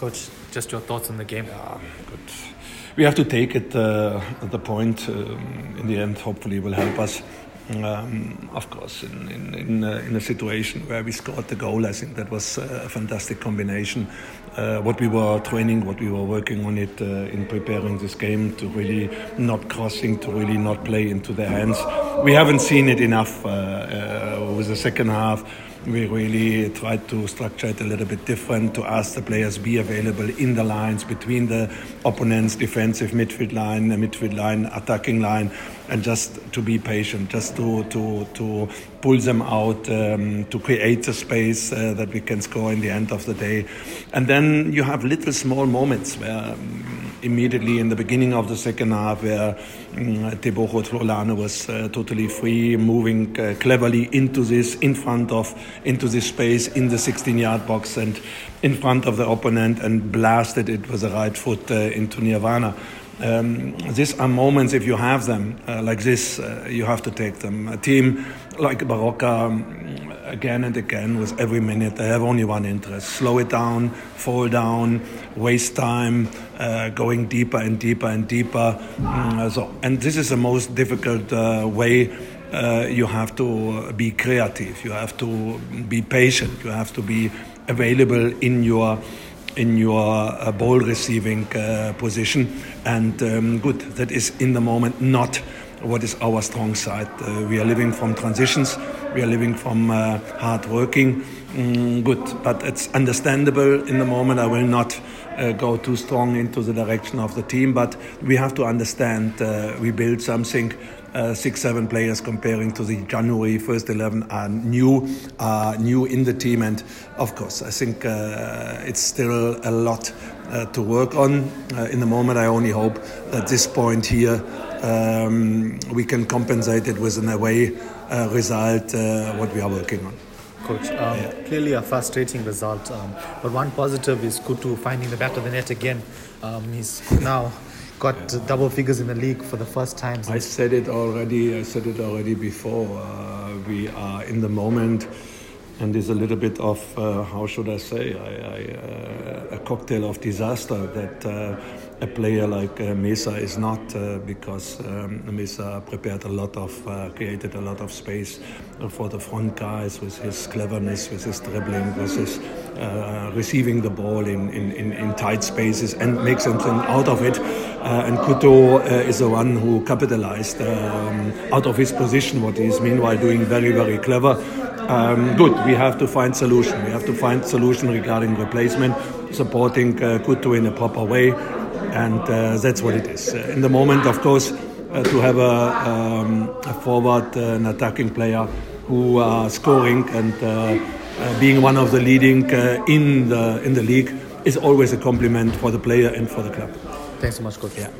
Coach, just your thoughts on the game. Yeah, good. We have to take it uh, at the point. Um, in the end, hopefully, will help us. Um, of course, in in in, uh, in, a situation where we scored the goal, I think that was a fantastic combination. Uh, what we were training, what we were working on it uh, in preparing this game to really not crossing, to really not play into their hands. We haven't seen it enough the second half we really tried to structure it a little bit different to ask the players be available in the lines between the opponent's defensive midfield line, the midfield line, attacking line, and just to be patient, just to to to pull them out, um, to create a space uh, that we can score in the end of the day, and then you have little small moments where. Um, immediately in the beginning of the second half where um, Teboho was uh, totally free, moving uh, cleverly into this, in front of, into this space in the 16 yard box and in front of the opponent and blasted it with the right foot uh, into Nirvana. Um, these are moments, if you have them uh, like this, uh, you have to take them. A team like Baroka, um, again and again, with every minute, they have only one interest slow it down, fall down, waste time, uh, going deeper and deeper and deeper. Mm, so, and this is the most difficult uh, way. Uh, you have to be creative, you have to be patient, you have to be available in your in your uh, ball receiving uh, position. And um, good, that is in the moment not what is our strong side. Uh, we are living from transitions, we are living from uh, hard working. Mm, good, but it's understandable in the moment. I will not uh, go too strong into the direction of the team, but we have to understand uh, we build something uh, six, seven players comparing to the January first eleven are new, are new in the team, and of course, I think uh, it's still a lot uh, to work on. Uh, in the moment, I only hope at this point here um, we can compensate it with an away uh, result uh, what we are working on. Coach, um, yeah. clearly a frustrating result, um, but one positive is Kutu finding the back of the net again. Um, he's now got yeah. double figures in the league for the first time. I said it already. I said it already before. Uh, we are in the moment, and there's a little bit of uh, how should I say, I, I, uh, a cocktail of disaster that uh, a player like uh, Mesa is not uh, because um, Mesa prepared a lot of, uh, created a lot of space for the front guys with his cleverness, with his dribbling, with his uh, receiving the ball in, in, in, tight spaces and make something out of it. Uh, and Kutu uh, is the one who capitalized um, out of his position, what he is meanwhile doing very, very clever. Um, good, we have to find solution. We have to find solution regarding replacement, supporting uh, Kutu in a proper way and uh, that's what it is. Uh, in the moment, of course, uh, to have a, um, a forward, uh, an attacking player who are scoring and being one of the leading in the in the league is always a compliment for the player and for the club. Thanks so much, coach. Yeah.